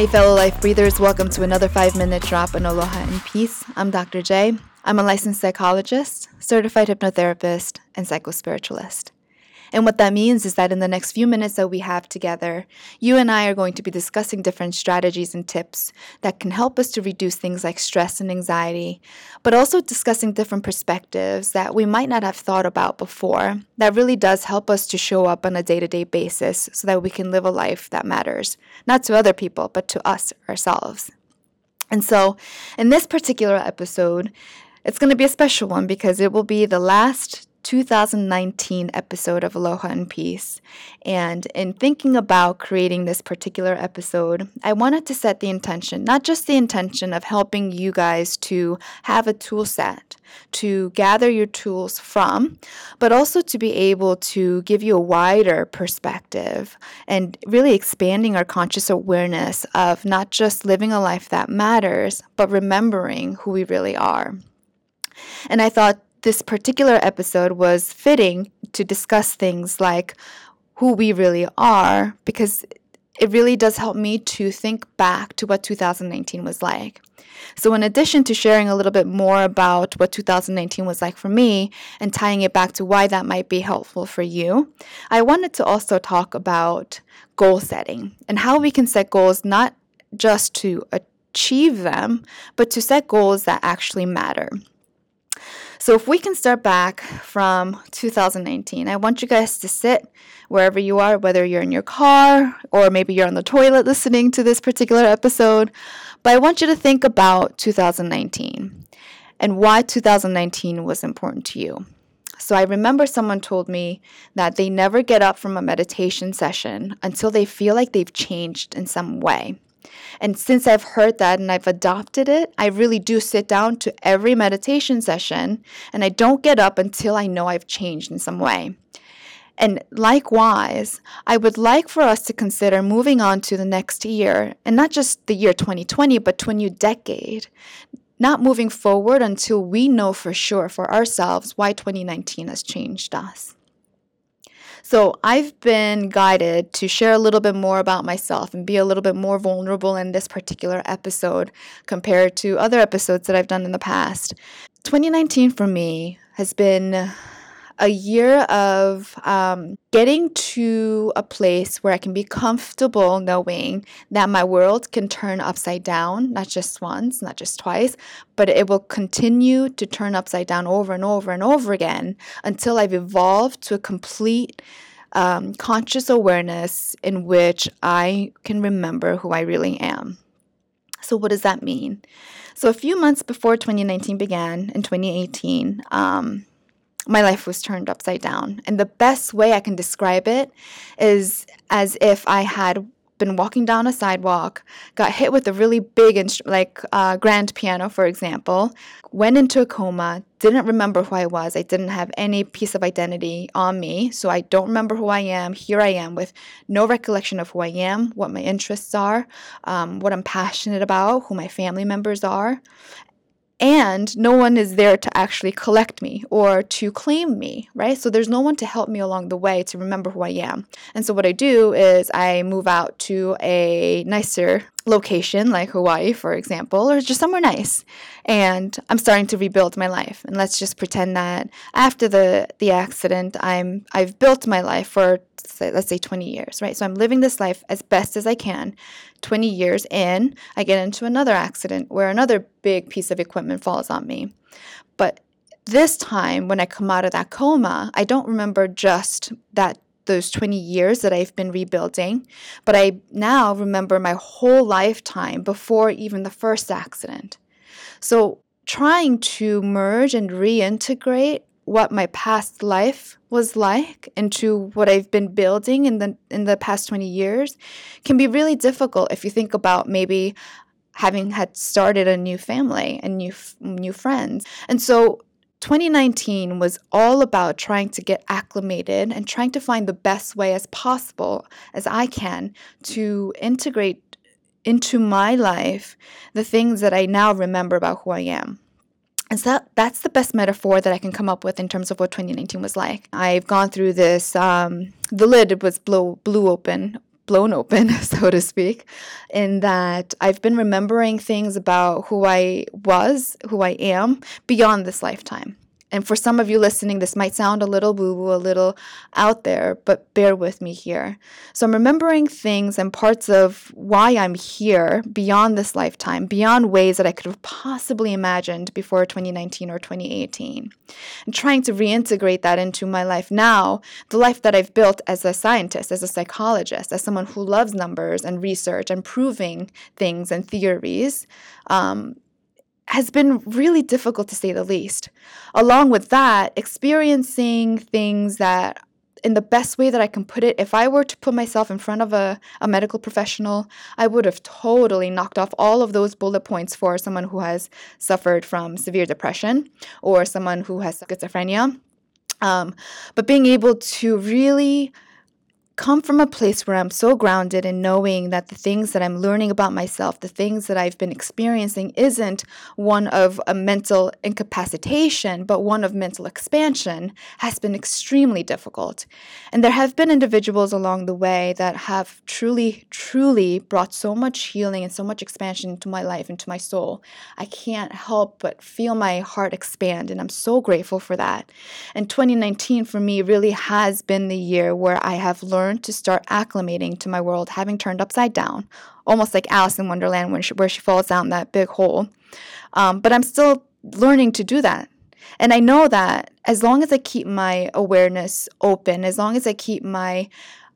Hey, fellow life breathers, welcome to another five minute drop in Aloha and Peace. I'm Dr. J. I'm a licensed psychologist, certified hypnotherapist, and psychospiritualist. And what that means is that in the next few minutes that we have together, you and I are going to be discussing different strategies and tips that can help us to reduce things like stress and anxiety, but also discussing different perspectives that we might not have thought about before that really does help us to show up on a day to day basis so that we can live a life that matters, not to other people, but to us ourselves. And so, in this particular episode, it's going to be a special one because it will be the last 2019 episode of Aloha and Peace. And in thinking about creating this particular episode, I wanted to set the intention, not just the intention of helping you guys to have a tool set to gather your tools from, but also to be able to give you a wider perspective and really expanding our conscious awareness of not just living a life that matters, but remembering who we really are. And I thought this particular episode was fitting to discuss things like who we really are because it really does help me to think back to what 2019 was like. So, in addition to sharing a little bit more about what 2019 was like for me and tying it back to why that might be helpful for you, I wanted to also talk about goal setting and how we can set goals not just to achieve them, but to set goals that actually matter. So, if we can start back from 2019, I want you guys to sit wherever you are, whether you're in your car or maybe you're on the toilet listening to this particular episode. But I want you to think about 2019 and why 2019 was important to you. So I remember someone told me that they never get up from a meditation session until they feel like they've changed in some way. And since I've heard that and I've adopted it, I really do sit down to every meditation session and I don't get up until I know I've changed in some way. And likewise, I would like for us to consider moving on to the next year, and not just the year 2020, but to a new decade. Not moving forward until we know for sure for ourselves why 2019 has changed us. So I've been guided to share a little bit more about myself and be a little bit more vulnerable in this particular episode compared to other episodes that I've done in the past. 2019 for me has been a year of um, getting to a place where I can be comfortable knowing that my world can turn upside down, not just once, not just twice, but it will continue to turn upside down over and over and over again until I've evolved to a complete um, conscious awareness in which I can remember who I really am. So, what does that mean? So, a few months before 2019 began in 2018, um, my life was turned upside down. And the best way I can describe it is as if I had been walking down a sidewalk, got hit with a really big, instru- like uh, grand piano, for example, went into a coma, didn't remember who I was. I didn't have any piece of identity on me. So I don't remember who I am. Here I am with no recollection of who I am, what my interests are, um, what I'm passionate about, who my family members are and no one is there to actually collect me or to claim me, right? So there's no one to help me along the way to remember who I am. And so what I do is I move out to a nicer location like Hawaii, for example, or just somewhere nice. And I'm starting to rebuild my life. And let's just pretend that after the the accident, I'm I've built my life for say, let's say 20 years, right? So I'm living this life as best as I can. 20 years in, I get into another accident where another big piece of equipment falls on me. But this time, when I come out of that coma, I don't remember just that those 20 years that I've been rebuilding, but I now remember my whole lifetime before even the first accident. So, trying to merge and reintegrate what my past life was like into what I've been building in the in the past 20 years can be really difficult if you think about maybe having had started a new family and new new friends. And so 2019 was all about trying to get acclimated and trying to find the best way as possible as I can to integrate into my life the things that I now remember about who I am. And so that, that's the best metaphor that I can come up with in terms of what 2019 was like. I've gone through this, um, the lid was blow, blew open blown open, so to speak, in that I've been remembering things about who I was, who I am beyond this lifetime. And for some of you listening, this might sound a little woo woo, a little out there, but bear with me here. So I'm remembering things and parts of why I'm here beyond this lifetime, beyond ways that I could have possibly imagined before 2019 or 2018. And trying to reintegrate that into my life now, the life that I've built as a scientist, as a psychologist, as someone who loves numbers and research and proving things and theories. Um, has been really difficult to say the least. Along with that, experiencing things that in the best way that I can put it, if I were to put myself in front of a, a medical professional, I would have totally knocked off all of those bullet points for someone who has suffered from severe depression or someone who has schizophrenia. Um, but being able to really come from a place where I'm so grounded in knowing that the things that I'm learning about myself, the things that I've been experiencing, isn't one of a mental incapacitation, but one of mental expansion, has been extremely difficult. And there have been individuals along the way that have truly, truly brought so much healing and so much expansion into my life, into my soul. I can't help but feel my heart expand, and I'm so grateful for that. And 2019 for me really has been the year where I have learned learned to start acclimating to my world having turned upside down, almost like Alice in Wonderland when she, where she falls down that big hole. Um, but I'm still learning to do that. And I know that as long as I keep my awareness open, as long as I keep my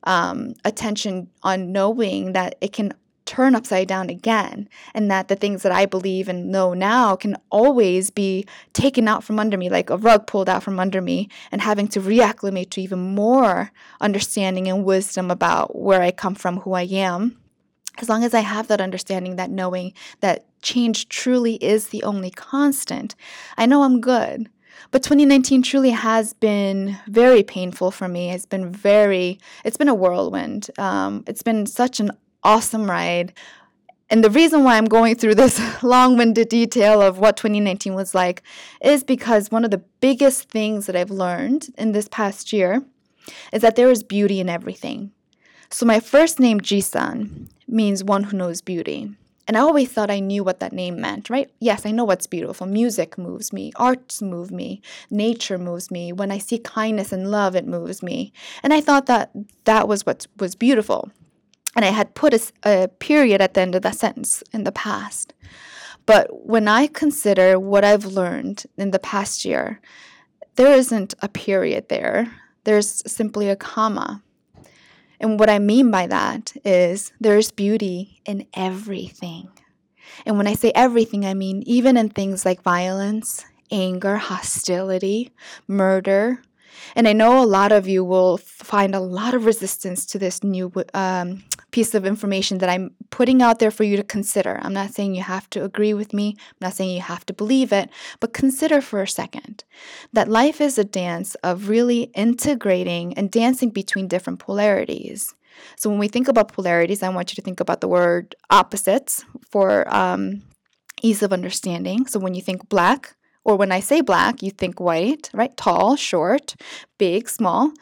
um, attention on knowing that it can turn upside down again, and that the things that I believe and know now can always be taken out from under me, like a rug pulled out from under me, and having to reacclimate to even more understanding and wisdom about where I come from, who I am. As long as I have that understanding, that knowing that change truly is the only constant, I know I'm good. But 2019 truly has been very painful for me. It's been very, it's been a whirlwind. Um, it's been such an awesome ride. And the reason why I'm going through this long winded detail of what 2019 was like is because one of the biggest things that I've learned in this past year is that there is beauty in everything. So, my first name, Jisan, means one who knows beauty. And I always thought I knew what that name meant, right? Yes, I know what's beautiful. Music moves me, arts move me, nature moves me. When I see kindness and love, it moves me. And I thought that that was what was beautiful. And I had put a, a period at the end of that sentence in the past. But when I consider what I've learned in the past year, there isn't a period there. There's simply a comma. And what I mean by that is there's beauty in everything. And when I say everything, I mean even in things like violence, anger, hostility, murder, and I know a lot of you will find a lot of resistance to this new um, piece of information that I'm putting out there for you to consider. I'm not saying you have to agree with me, I'm not saying you have to believe it, but consider for a second that life is a dance of really integrating and dancing between different polarities. So when we think about polarities, I want you to think about the word opposites for um, ease of understanding. So when you think black, or when I say black, you think white, right? Tall, short, big, small.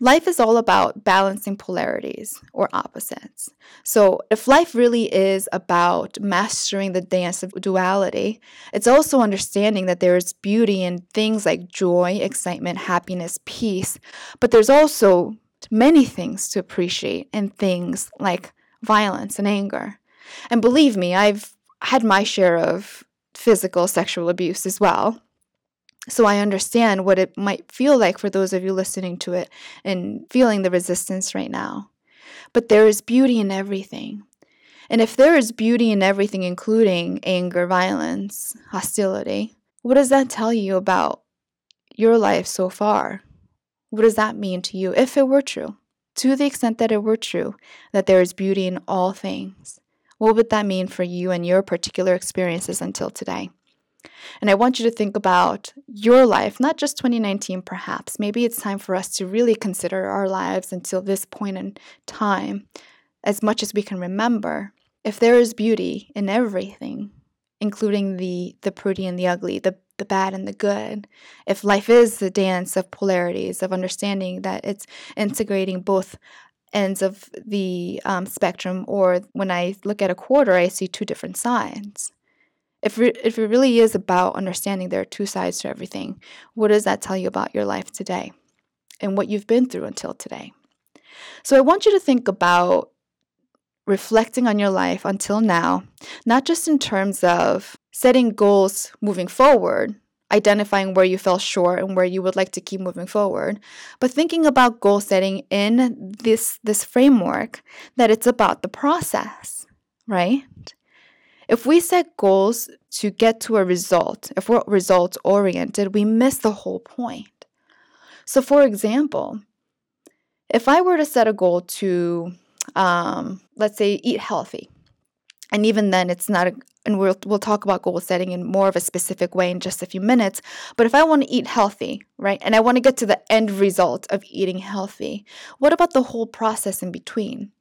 Life is all about balancing polarities or opposites. So, if life really is about mastering the dance of duality, it's also understanding that there is beauty in things like joy, excitement, happiness, peace, but there's also many things to appreciate in things like violence and anger. And believe me, I've had my share of physical sexual abuse as well. So I understand what it might feel like for those of you listening to it and feeling the resistance right now. But there is beauty in everything. And if there is beauty in everything, including anger, violence, hostility, what does that tell you about your life so far? What does that mean to you if it were true? To the extent that it were true, that there is beauty in all things, what would that mean for you and your particular experiences until today? And I want you to think about your life, not just 2019, perhaps. Maybe it's time for us to really consider our lives until this point in time, as much as we can remember. If there is beauty in everything, including the, the pretty and the ugly, the, the bad and the good, if life is the dance of polarities, of understanding that it's integrating both ends of the um, spectrum, or when I look at a quarter, I see two different sides. If, re- if it really is about understanding there are two sides to everything, what does that tell you about your life today and what you've been through until today? So I want you to think about reflecting on your life until now, not just in terms of setting goals moving forward, identifying where you fell short and where you would like to keep moving forward, but thinking about goal setting in this this framework that it's about the process, right? If we set goals to get to a result, if we're result oriented, we miss the whole point. So, for example, if I were to set a goal to, um, let's say, eat healthy, and even then, it's not a, and we'll, we'll talk about goal setting in more of a specific way in just a few minutes. But if I want to eat healthy, right, and I want to get to the end result of eating healthy, what about the whole process in between?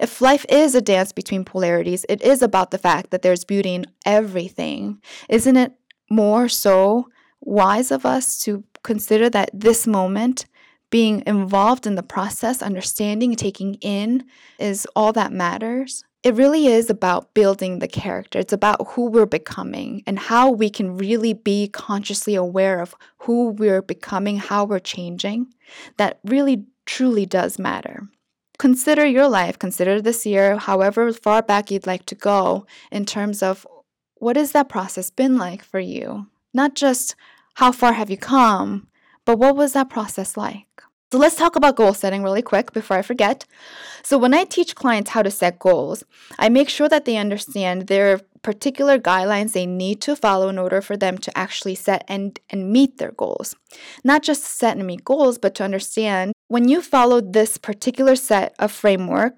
If life is a dance between polarities, it is about the fact that there's beauty in everything. Isn't it more so wise of us to consider that this moment, being involved in the process, understanding, taking in, is all that matters? It really is about building the character. It's about who we're becoming and how we can really be consciously aware of who we're becoming, how we're changing. That really, truly does matter consider your life, consider this year, however far back you'd like to go, in terms of what has that process been like for you? Not just how far have you come, but what was that process like? So let's talk about goal setting really quick before I forget. So when I teach clients how to set goals, I make sure that they understand their particular guidelines they need to follow in order for them to actually set and, and meet their goals. Not just set and meet goals, but to understand when you follow this particular set of framework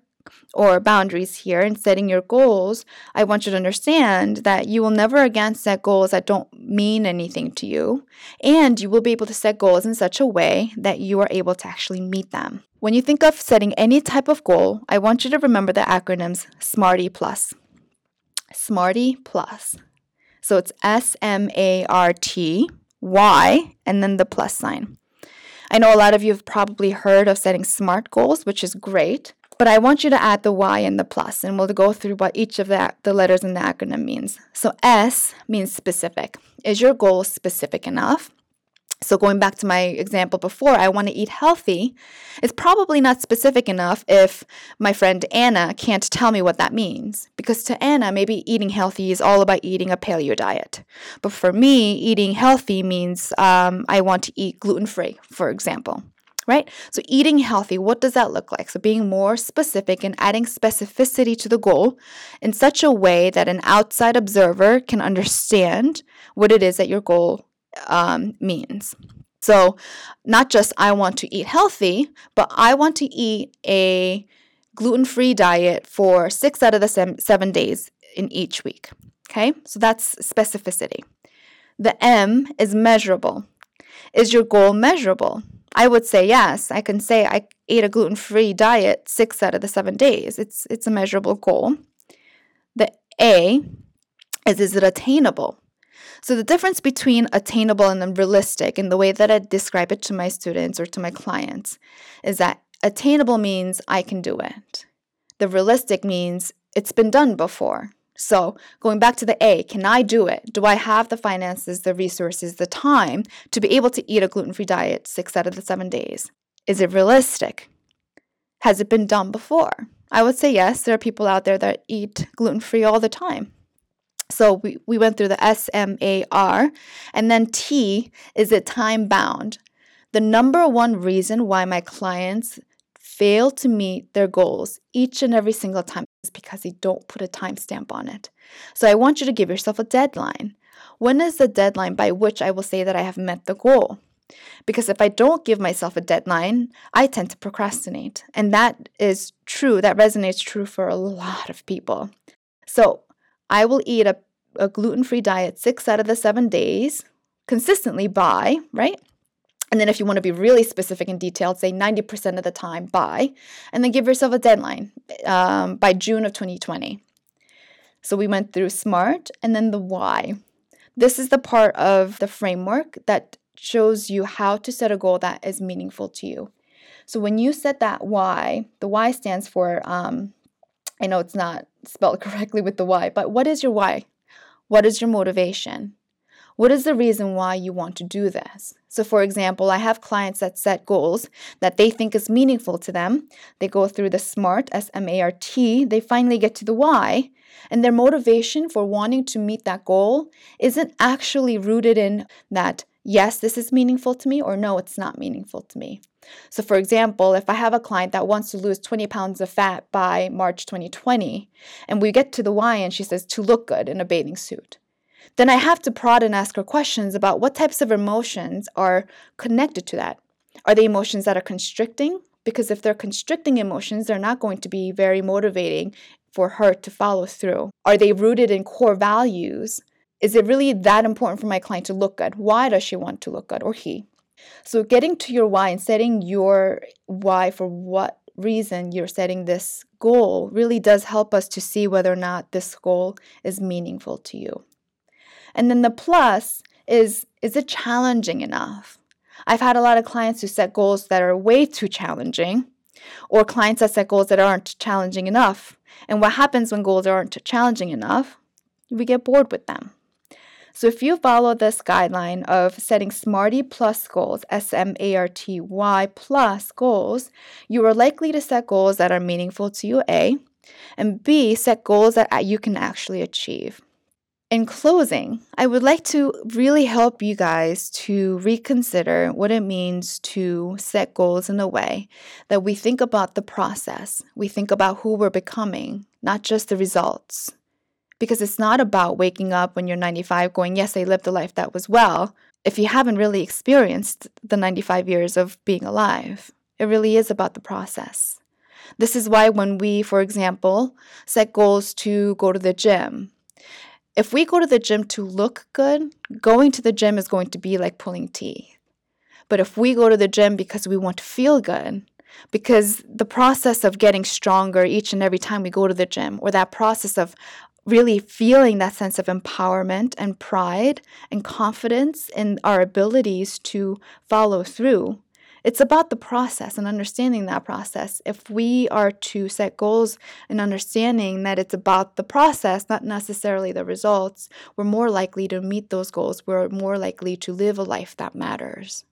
or boundaries here and setting your goals, I want you to understand that you will never again set goals that don't mean anything to you, and you will be able to set goals in such a way that you are able to actually meet them. When you think of setting any type of goal, I want you to remember the acronyms SMARTY Plus. SMARTY Plus. So it's S M A R T Y and then the plus sign. I know a lot of you have probably heard of setting SMART goals, which is great. But I want you to add the Y and the plus, and we'll go through what each of the, the letters in the acronym means. So S means specific. Is your goal specific enough? So, going back to my example before, I want to eat healthy. It's probably not specific enough if my friend Anna can't tell me what that means. Because to Anna, maybe eating healthy is all about eating a paleo diet. But for me, eating healthy means um, I want to eat gluten free, for example right? So, eating healthy, what does that look like? So, being more specific and adding specificity to the goal in such a way that an outside observer can understand what it is that your goal um, means. So, not just I want to eat healthy, but I want to eat a gluten free diet for six out of the seven days in each week. Okay, so that's specificity. The M is measurable. Is your goal measurable? I would say yes. I can say I ate a gluten free diet six out of the seven days. It's it's a measurable goal. The A is is it attainable? So the difference between attainable and realistic in the way that I describe it to my students or to my clients is that attainable means I can do it. The realistic means it's been done before. So, going back to the A, can I do it? Do I have the finances, the resources, the time to be able to eat a gluten free diet six out of the seven days? Is it realistic? Has it been done before? I would say yes. There are people out there that eat gluten free all the time. So we, we went through the S M A R, and then T is it time bound? The number one reason why my clients fail to meet their goals each and every single time is because they don't put a timestamp on it. So I want you to give yourself a deadline. When is the deadline by which I will say that I have met the goal? Because if I don't give myself a deadline, I tend to procrastinate. And that is true, that resonates true for a lot of people. So I will eat a, a gluten free diet six out of the seven days consistently by, right? And then if you want to be really specific and detailed, say 90% of the time by, and then give yourself a deadline um, by June of 2020. So we went through SMART and then the why. This is the part of the framework that shows you how to set a goal that is meaningful to you. So when you set that why, the why stands for, um, I know it's not spelled correctly with the why, but what is your why? What is your motivation? What is the reason why you want to do this? So, for example, I have clients that set goals that they think is meaningful to them. They go through the SMART, S M A R T, they finally get to the why, and their motivation for wanting to meet that goal isn't actually rooted in that, yes, this is meaningful to me, or no, it's not meaningful to me. So, for example, if I have a client that wants to lose 20 pounds of fat by March 2020, and we get to the why, and she says to look good in a bathing suit, then I have to prod and ask her questions about what types of emotions are connected to that. Are they emotions that are constricting? Because if they're constricting emotions, they're not going to be very motivating for her to follow through. Are they rooted in core values? Is it really that important for my client to look good? Why does she want to look good or he? So, getting to your why and setting your why for what reason you're setting this goal really does help us to see whether or not this goal is meaningful to you. And then the plus is is it challenging enough? I've had a lot of clients who set goals that are way too challenging, or clients that set goals that aren't challenging enough. And what happens when goals aren't challenging enough? We get bored with them. So if you follow this guideline of setting SMARTY plus goals, S M A R T Y plus goals, you are likely to set goals that are meaningful to you, A, and B, set goals that uh, you can actually achieve. In closing, I would like to really help you guys to reconsider what it means to set goals in a way that we think about the process, we think about who we're becoming, not just the results. Because it's not about waking up when you're 95 going, Yes, I lived a life that was well, if you haven't really experienced the 95 years of being alive. It really is about the process. This is why when we, for example, set goals to go to the gym, if we go to the gym to look good, going to the gym is going to be like pulling teeth. But if we go to the gym because we want to feel good, because the process of getting stronger each and every time we go to the gym, or that process of really feeling that sense of empowerment and pride and confidence in our abilities to follow through, it's about the process and understanding that process. If we are to set goals and understanding that it's about the process, not necessarily the results, we're more likely to meet those goals. We're more likely to live a life that matters.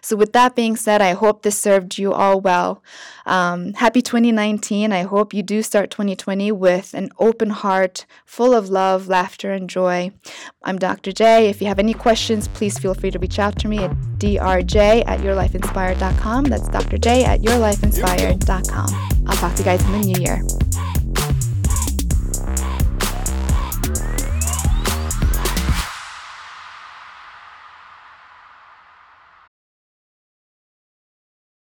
So, with that being said, I hope this served you all well. Um, happy 2019. I hope you do start 2020 with an open heart, full of love, laughter, and joy. I'm Dr. J. If you have any questions, please feel free to reach out to me at drj at yourlifeinspired.com. That's Dr. J at yourlifeinspired.com. I'll talk to you guys in the new year.